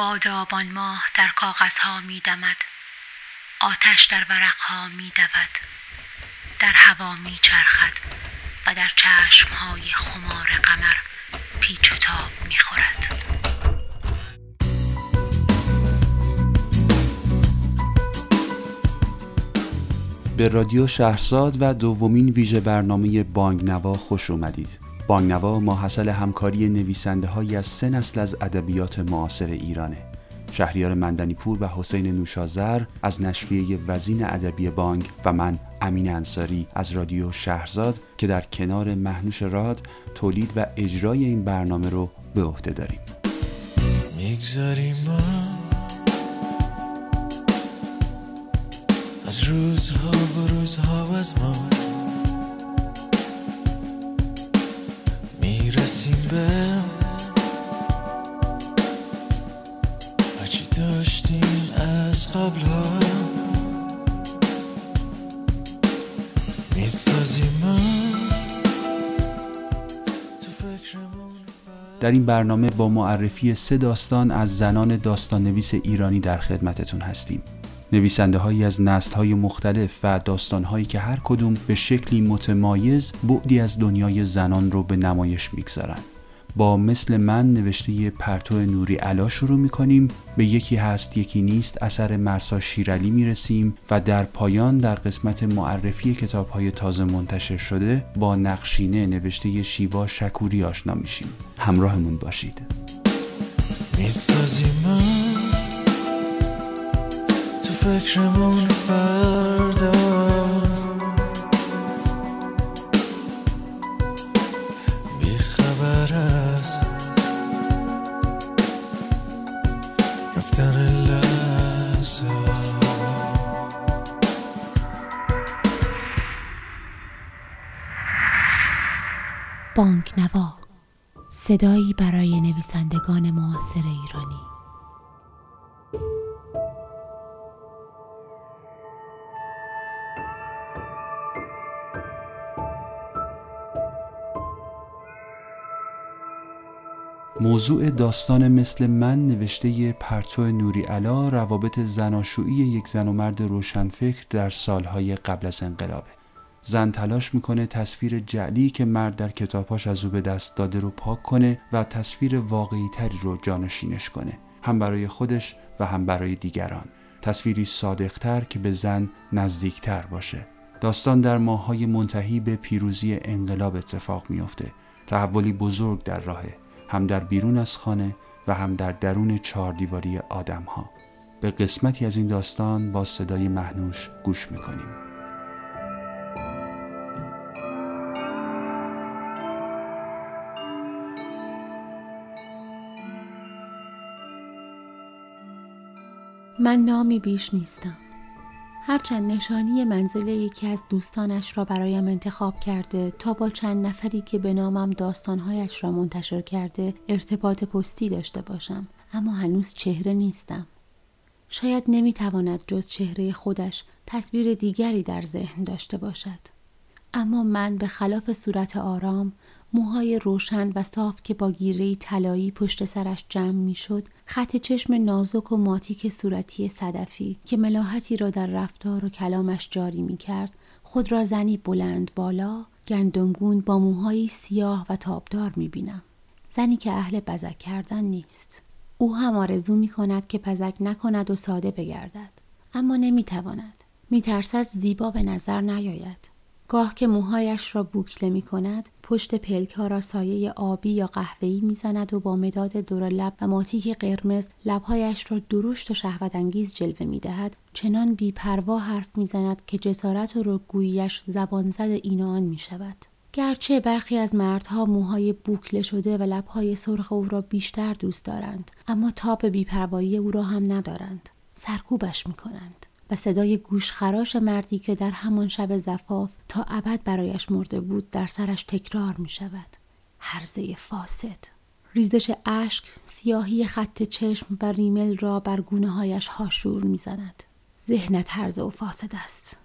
باد آبان ماه در کاغذها می دمد آتش در ورقها می دود در هوا می چرخد و در چشمهای خمار قمر پیچ و تاب می خورد. به رادیو شهرزاد و دومین ویژه برنامه بانگنوا خوش اومدید. بانگنوا ماحصل همکاری نویسنده های از سه نسل از ادبیات معاصر ایرانه. شهریار مندنیپور و حسین نوشازر از نشریه وزین ادبی بانگ و من امین انصاری از رادیو شهرزاد که در کنار محنوش راد تولید و اجرای این برنامه رو به عهده داریم. می‌گذاریم از روزها و روزها از ما می‌رسیم به هرچی داشتیم از قبل ها در این برنامه با معرفی سه داستان از زنان داستان نویس ایرانی در خدمتتون هستیم. نویسنده هایی از نسل های مختلف و داستان هایی که هر کدوم به شکلی متمایز بعدی از دنیای زنان رو به نمایش می‌گذارن. با مثل من نوشته پرتو نوری علا شروع می‌کنیم. به یکی هست یکی نیست. اثر مرسا شیرالی می‌رسیم و در پایان در قسمت معرفی کتاب های تازه منتشر شده با نقشینه نوشته شیوا شکوری آشنا میشیم. همراهمون باشید. فکرمون فردا. صدایی برای نویسندگان معاصر ایرانی. موضوع داستان مثل من نوشته پرتو نوری علا روابط زناشویی یک زن و مرد روشنفکر در سالهای قبل از انقلابه. زن تلاش می‌کنه تصویر جعلی که مرد در کتابهاش از او به دست داده رو پاک کنه و تصویر واقعی تری رو جانشینش کنه هم برای خودش و هم برای دیگران تصویری صادقتر که به زن نزدیکتر باشه داستان در ماههای منتهی به پیروزی انقلاب اتفاق میافته تحولی بزرگ در راهه هم در بیرون از خانه و هم در درون چهار دیواری آدم ها. به قسمتی از این داستان با صدای مهنوش گوش می‌کنیم. من نامی بیش نیستم. هرچند نشانی منزل یکی از دوستانش را برایم انتخاب کرده تا با چند نفری که به نامم داستانهایش را منتشر کرده ارتباط پستی داشته باشم اما هنوز چهره نیستم شاید نمی‌تواند جز چهره خودش تصویر دیگری در ذهن داشته باشد اما من به خلاف صورت آرام موهای روشن و صاف که با گیره طلایی پشت سرش جمع می‌شد خط چشم نازک و ماتیک صورتی صدفی که ملاحتی را در رفتار و کلامش جاری می کرد خود را زنی بلند بالا گندمگون با موهایی سیاه و تابدار می بینم. زنی که اهل بزک کردن نیست. او هم آرزو می کند که پزک نکند و ساده بگردد. اما نمی تواند. می ترسد زیبا به نظر نیاید. گاه که موهایش را بوکله می کند پشت پلک ها را سایه آبی یا قهوه‌ای می‌زند و با مداد دور لب و ماتیک قرمز لبهایش را درشت و شهوت انگیز جلوه می دهد چنان بیپروا حرف می‌زند که جسارت و رگوییش زبان زد این آن می شود. گرچه برخی از مردها موهای بوکله شده و لبهای سرخ او را بیشتر دوست دارند اما تاب بیپروایی او را هم ندارند سرکوبش می کنند. و صدای گوشخراش مردی که در همان شب زفاف تا ابد برایش مرده بود در سرش تکرار می شود. هرزه فاسد ریزش اشک سیاهی خط چشم و ریمل را بر گونه هایش هاشور می زند. ذهنت هرزه و فاسد است.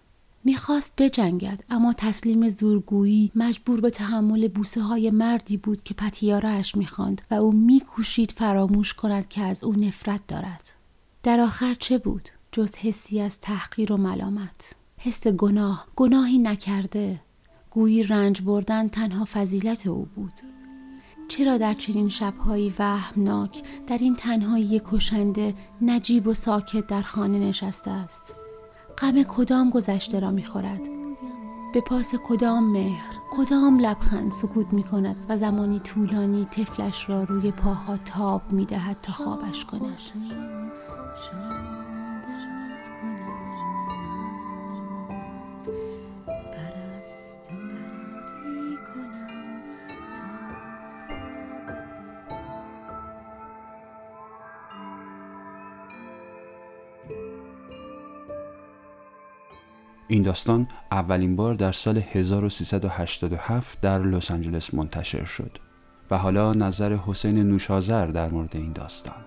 می‌خواست بجنگد اما تسلیم زورگویی مجبور به تحمل بوسه های مردی بود که پتیارهش می‌خواند و او میکوشید فراموش کند که از او نفرت دارد در آخر چه بود جز حسی از تحقیر و ملامت. حس گناه گناهی نکرده. گویی رنج بردن تنها فضیلت او بود. چرا در چنین شبهایی وهمناک در این تنهایی کشنده نجیب و ساکت در خانه نشسته است؟ غم کدام گذشته را می‌خورد؟ به پاس کدام مهر؟ کدام لبخند سکوت می کند و زمانی طولانی طفلش را روی پاها تاب می دهد تا خوابش کند؟ این داستان اولین بار در سال 1387 در لس آنجلس منتشر شد و حالا نظر حسین نوشازر در مورد این داستان.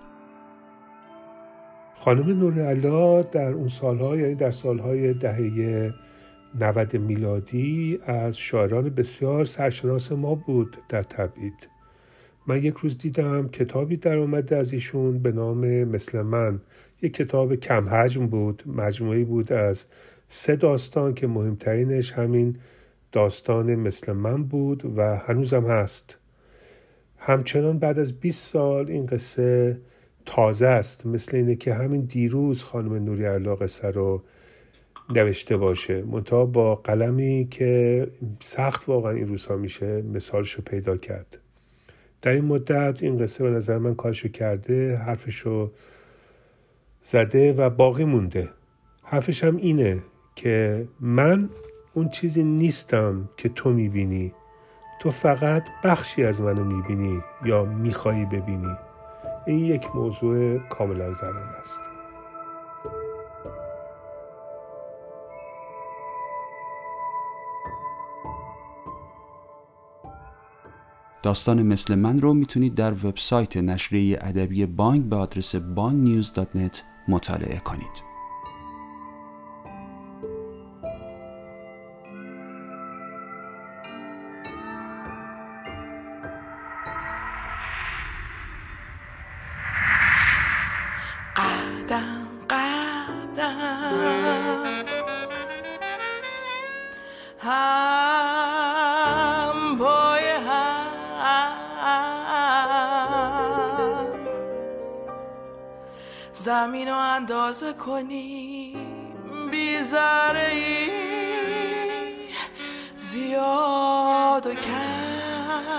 خانم نور در اون سالها یعنی در سالهای دهه 90 میلادی از شاعران بسیار سرشناس ما بود در تبعید. من یک روز دیدم کتابی در اومده از ایشون به نام مثل من. یک کتاب کم حجم بود مجموعی بود از سه داستان که مهمترینش همین داستان مثل من بود و هنوزم هست. همچنان بعد از 20 سال این قصه تازه است مثل اینه که همین دیروز خانم نوری علا قصه رو نوشته باشه. منتها با قلمی که سخت واقعا این روزها میشه مثالش رو پیدا کرد. در این مدت این قصه به نظر من کارشو کرده حرفشو زده و باقی مونده. حرفش هم اینه که من اون چیزی نیستم که تو می‌بینی. تو فقط بخشی از منو می‌بینی یا میخوایی ببینی. این یک موضوع کاملا زنان است. داستان مثل من رو می‌تونید در وبسایت نشریه ادبی بانک به آدرس banknews.net مطالعه کنید. زمین رو اندازه کنی بیزاره ای. زیاد و کم.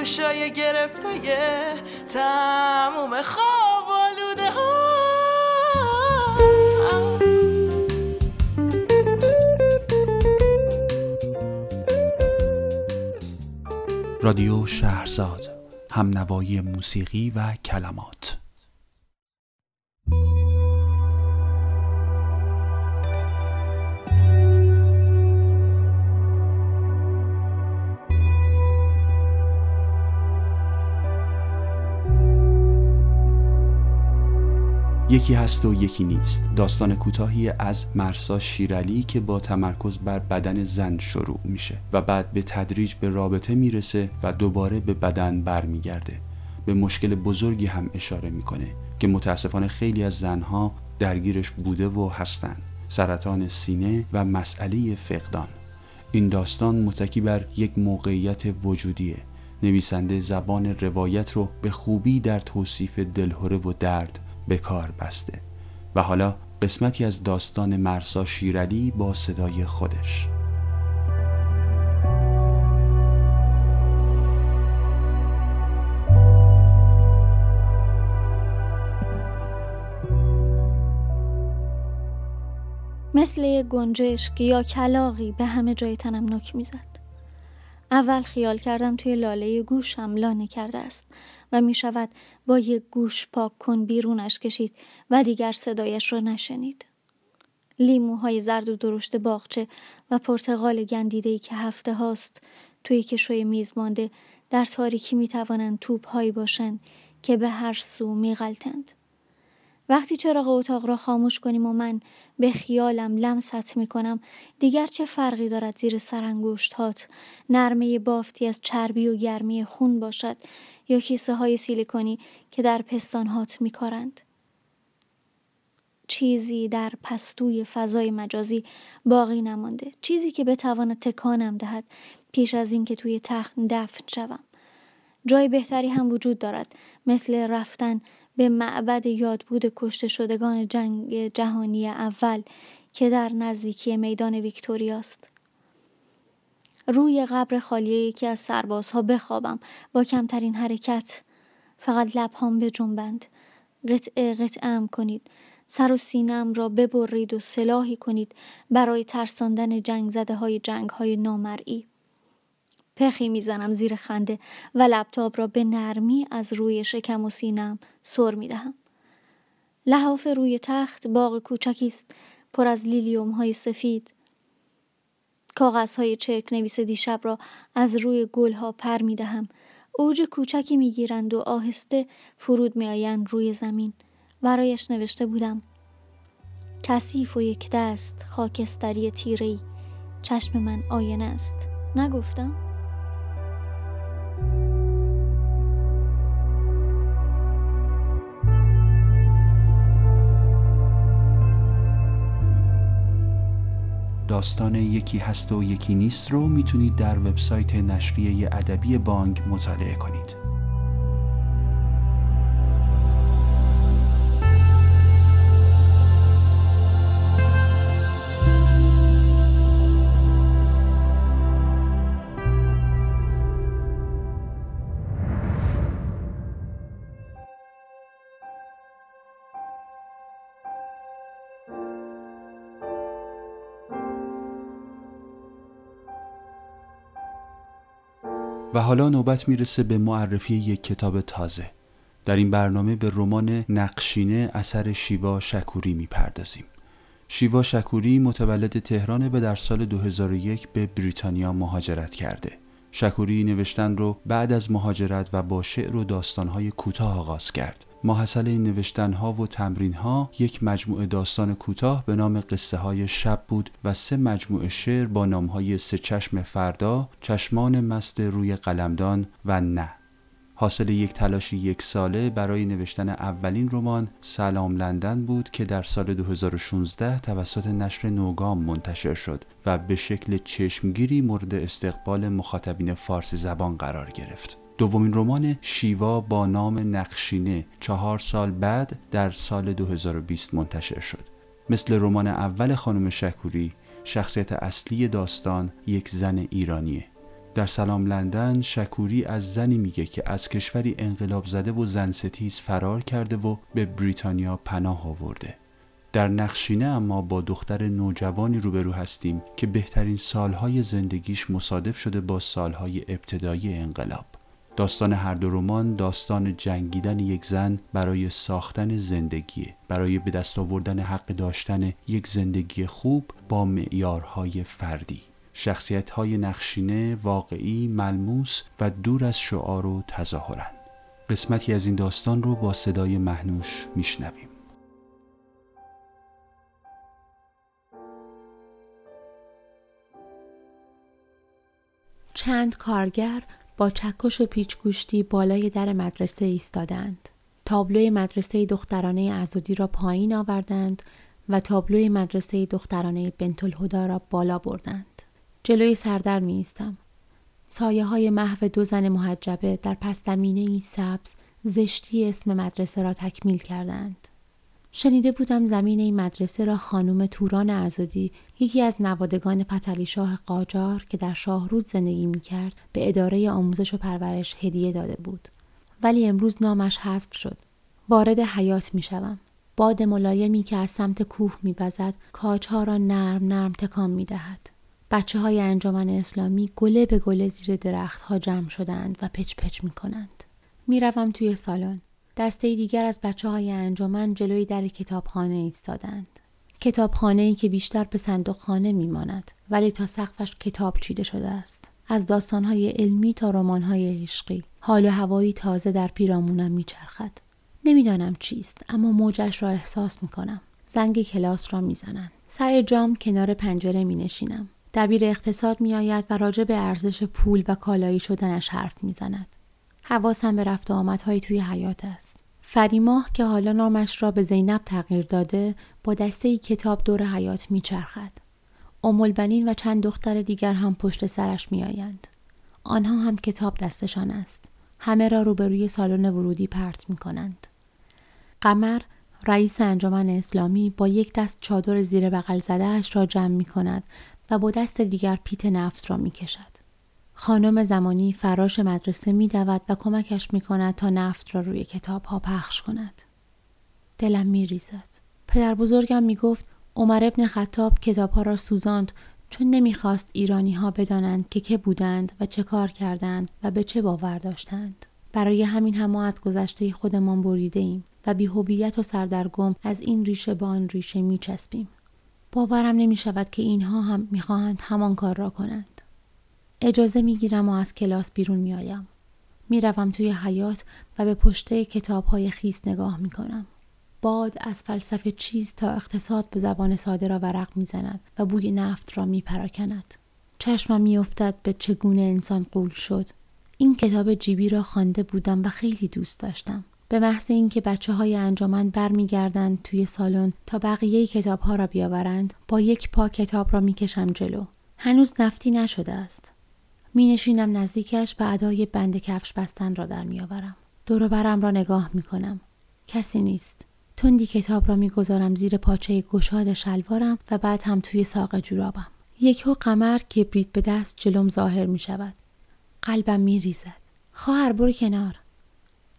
گوشای گرفته تموم خواب آلوده ها. رادیو شهرزاد هم نوایی موسیقی و کلمات. یکی هست و یکی نیست. داستان کوتاهی از مرسا شیرالی که با تمرکز بر بدن زن شروع میشه و بعد به تدریج به رابطه می‌رسه و دوباره به بدن برمیگرده. به مشکل بزرگی هم اشاره می‌کنه که متاسفانه خیلی از زنها درگیرش بوده و هستن. سرطان سینه و مسئله فقدان. این داستان متکی بر یک موقعیت وجودیه. نویسنده زبان روایت رو به خوبی در توصیف دلهوره و درد به کار بسته و حالا قسمتی از داستان مرسا شیرعلی با صدای خودش. مثل یک گنجشک یا کلاقی به همه جای تنم نک می‌زد. اول خیال کردم توی لاله گوشم لانه کرده است و می شود با یک گوش پاک کن بیرونش کشید و دیگر صدایش را نشنید. لیموهای زرد و درشت باغچه و پرتغال گندیدهی که هفته هاست توی کشوی میز مانده در تاریکی می توانند توپ هایی باشند که به هر سو می غلطند. وقتی چراغ اتاق را خاموش کنیم و من به خیالم لمست می کنم دیگر چه فرقی دارد زیر سرانگشت هات نرمه بافتی از چربی و گرمی خون باشد یا کیسه های سیلیکونی که در پستان هات می کارند. چیزی در پستوی فضای مجازی باقی نمانده. چیزی که بتواند تکانم دهد پیش از اینکه توی تخت دفن شوم. جای بهتری هم وجود دارد مثل رفتن به معبد یادبود کشته شدگان جنگ جهانی اول که در نزدیکی میدان ویکتوریاست. روی قبر خالی یکی از سربازها بخوابم. با کمترین حرکت فقط لبهام بجنبند قطعه قطعه کنید. سر و سینم را ببرید و سلاحی کنید برای ترساندن جنگ زده های جنگ های نامرئی. پخی می‌زنم زیر خنده و لپتاپ را به نرمی از روی شکم و سینم سر می‌دهم لحاف روی تخت باغ کوچکی است پر از لیلیوم های سفید کاغذ های چرک نویس دیشب را از روی گل ها پر می دهم. اوج کوچکی می گیرند و آهسته فرود می آیند روی زمین. برایش نوشته بودم. کثیف و یک دست خاکستری تیری چشم من آینه است. نگفتم؟ داستان یکی هست و یکی نیست رو می‌تونید در وبسایت نشریه ادبی بانگ مطالعه کنید. و حالا نوبت می‌رسه به معرفی یک کتاب تازه. در این برنامه به رمان نقشینه اثر شیوا شکوری می‌پردازیم. شیوا شکوری متولد تهران به در سال 2001 به بریتانیا مهاجرت کرده. شکوری نوشتن رو بعد از مهاجرت و با شعر و داستانهای کوتاه آغاز کرد. ماحصل این نوشتن ها و تمرین ها یک مجموعه داستان کوتاه به نام قصه های شب بود و سه مجموعه شعر با نام های سه چشم فردا، چشمان مست روی قلمدان و نه. حاصل یک تلاشی یک ساله برای نوشتن اولین رمان سلام لندن بود که در سال 2016 توسط نشر نوگام منتشر شد و به شکل چشمگیری مورد استقبال مخاطبین فارسی زبان قرار گرفت. دومین رمان شیوا با نام نقشینه چهار سال بعد در سال 2020 منتشر شد. مثل رمان اول خانم شکوری شخصیت اصلی داستان یک زن ایرانیه. در سلام لندن شکوری از زنی میگه که از کشوری انقلاب زده و زن ستیز فرار کرده و به بریتانیا پناه آورده. در نقشینه اما با دختر نوجوانی روبرو هستیم که بهترین سالهای زندگیش مصادف شده با سالهای ابتدایی انقلاب. داستان هر دو رمان داستان جنگیدن یک زن برای ساختن زندگی برای به دست آوردن حق داشتن یک زندگی خوب با معیارهای فردی. شخصیت های نقشینه واقعی ملموس و دور از شعار و تظاهرند قسمتی از این داستان رو با صدای محنوش میشنویم. چند کارگر با چکش و پیچگوشتی بالای در مدرسه ایستادند. تابلوی مدرسه دخترانه ازودی را پایین آوردند و تابلوی مدرسه دخترانه بنت الهدا را بالا بردند. جلوی سردر می ایستم. سایه های محو دو زن محجبه در پس سبز زشتی اسم مدرسه را تکمیل کردند. شنیده بودم زمین این مدرسه را خانم توران ازادی یکی از نوادگان پتلی شاه قاجار که در شاهرود زندگی می کرد به اداره آموزش و پرورش هدیه داده بود. ولی امروز نامش حذف شد. وارد حیات می شوم. باد ملایمی که از سمت کوه می بزد کاجها را نرم نرم تکان می دهد. بچه های انجمن اسلامی گله به گله زیر درختها جمع شدند و پچ پچ می کنند. می توی سالن. دسته دیگر از بچه های انجمن جلوی در کتابخانه ایستادند. کتابخانه ای که بیشتر به صندوق خانه می ماند ولی تا سقفش کتاب چیده شده است. از داستانهای علمی تا رمانهای عشقی حال و هوایی تازه در پیرامونم میچرخد نمی‌دانم چیست اما موجش را احساس می‌کنم زنگ کلاس را می‌زنند سر جام کنار پنجره می نشینم. دبیر اقتصاد می آید و راجع به ارزش پول و کالایی شدنش حرف می زند. حواسم به رفت و آمدهایی توی حیات است. فریماه که حالا نامش را به زینب تغییر داده با دسته کتاب دور حیات می چرخد. امولبنین و چند دختر دیگر هم پشت سرش می آیند. آنها هم کتاب دستشان است. همه را روبروی سالن ورودی پرت می کنند. قمر رئیس انجمن اسلامی با یک دست چادر زیر بغل زدهش را جمع می کند و با دست دیگر پیت نفت را می کشد. خانم زمانی فراش مدرسه می و کمکش می کند تا نفت را روی کتاب ها پخش کند. دلم می ریزد. پدر بزرگم می گفت عمر ابن خطاب کتاب ها را سوزاند چون نمی‌خواست ایرانی ها بدانند که که بودند و چه کار کردند و به چه باور داشتند. برای همین هم از گذشته خودمان بریده ایم و بی و سردرگم از این ریشه به آن ریشه می چسبیم. باورم نمی شود که اینها هم می‌خواهند همان کار را کنند. اجازه می گیرم و از کلاس بیرون می آیم. می روم توی حیات و به پشته کتاب های خیس نگاه می کنم. باد از فلسفه چیز تا اقتصاد به زبان ساده را ورق می‌زند و بوی نفت را میپراکند. چشمم میافتد به چگونه انسان قول شد. این کتاب جیبی را خوانده بودم و خیلی دوست داشتم. به محض اینکه بچه های انجامن برمیگردند توی سالن تا بقیه کتاب ها را بیاورند با یک پا کتاب را می‌کشم جلو. هنوز نفتی نشده است. می نشینم نزدیکش و ادای بند کفش بستن را در میآورم دور برم را نگاه می کنم کسی نیست تندی کتاب را می‌گذارم زیر پاچه گشاد شلوارم و بعد هم توی ساق جورابم یکو قمر کبریت به دست جلوم ظاهر می شود. قلبم می ریزد. خواهر برو کنار.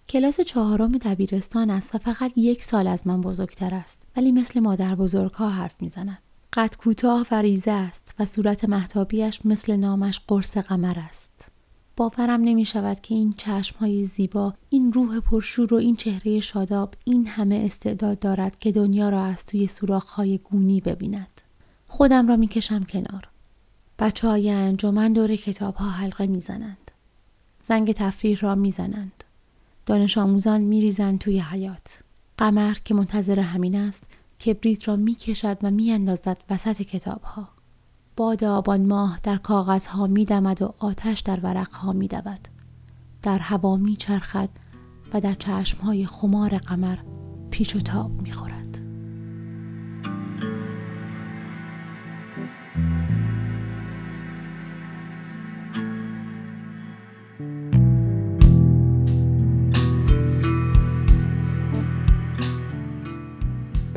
کلاس چهارم دبیرستان است و فقط یک سال از من بزرگتر است ولی مثل مادر بزرگها حرف می‌زند. قد کوتاه و ریزه است و صورت محتابیش مثل نامش قرص قمر است. باورم نمی شود که این چشم های زیبا، این روح پرشور و این چهره شاداب این همه استعداد دارد که دنیا را از توی سوراخ های گونی ببیند. خودم را می‌کشم کنار. بچه های انجمن دور کتاب ها حلقه می‌زنند. زنگ تفریح را می‌زنند. دانش آموزان میریزند توی حیات. قمر که منتظر همین است کبریت را می‌کشد و میاندازد وسط کتاب ها. باد آبان ماه در کاغذها می دمد و آتش در ورقها می دود. در هوا می چرخد و در چشمهای خمار قمر پیچ و تاب می خورد.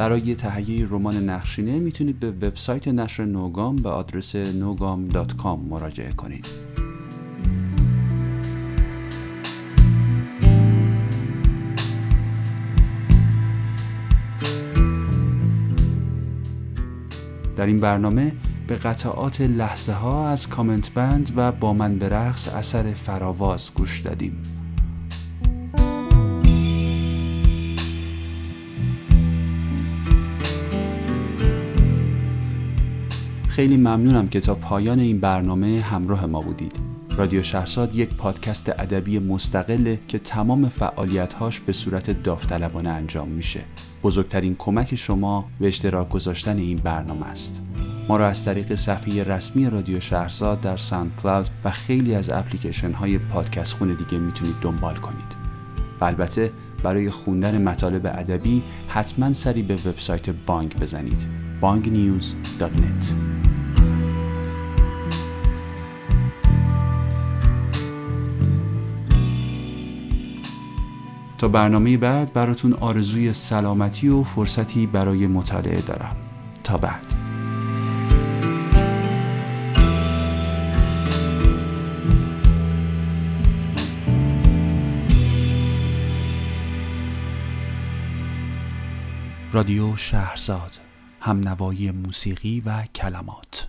برای تهیه رمان نقشینه می‌تونید به وبسایت نشر نوگام به آدرس نوگام.com مراجعه کنید. در این برنامه به قطعات لحظه ها از کامنت بند و با من به رقص اثر فراواز گوش دادیم. خیلی ممنونم که تا پایان این برنامه همراه ما بودید. رادیو شهرزاد یک پادکست ادبی مستقله که تمام فعالیتهاش به صورت داوطلبانه انجام میشه. بزرگترین کمک شما به اشتراک گذاشتن این برنامه است. ما را از طریق صفحه رسمی رادیو شهرزاد در ساند کلاود و خیلی از اپلیکیشن های پادکست خونه دیگه می‌تونید دنبال کنید. و البته برای خوندن مطالب ادبی حتما سری به وبسایت بانک بزنید. bangnews.net تا برنامه بعد براتون آرزوی سلامتی و فرصتی برای مطالعه دارم. تا بعد. رادیو شهرزاد هم نوای موسیقی و کلمات.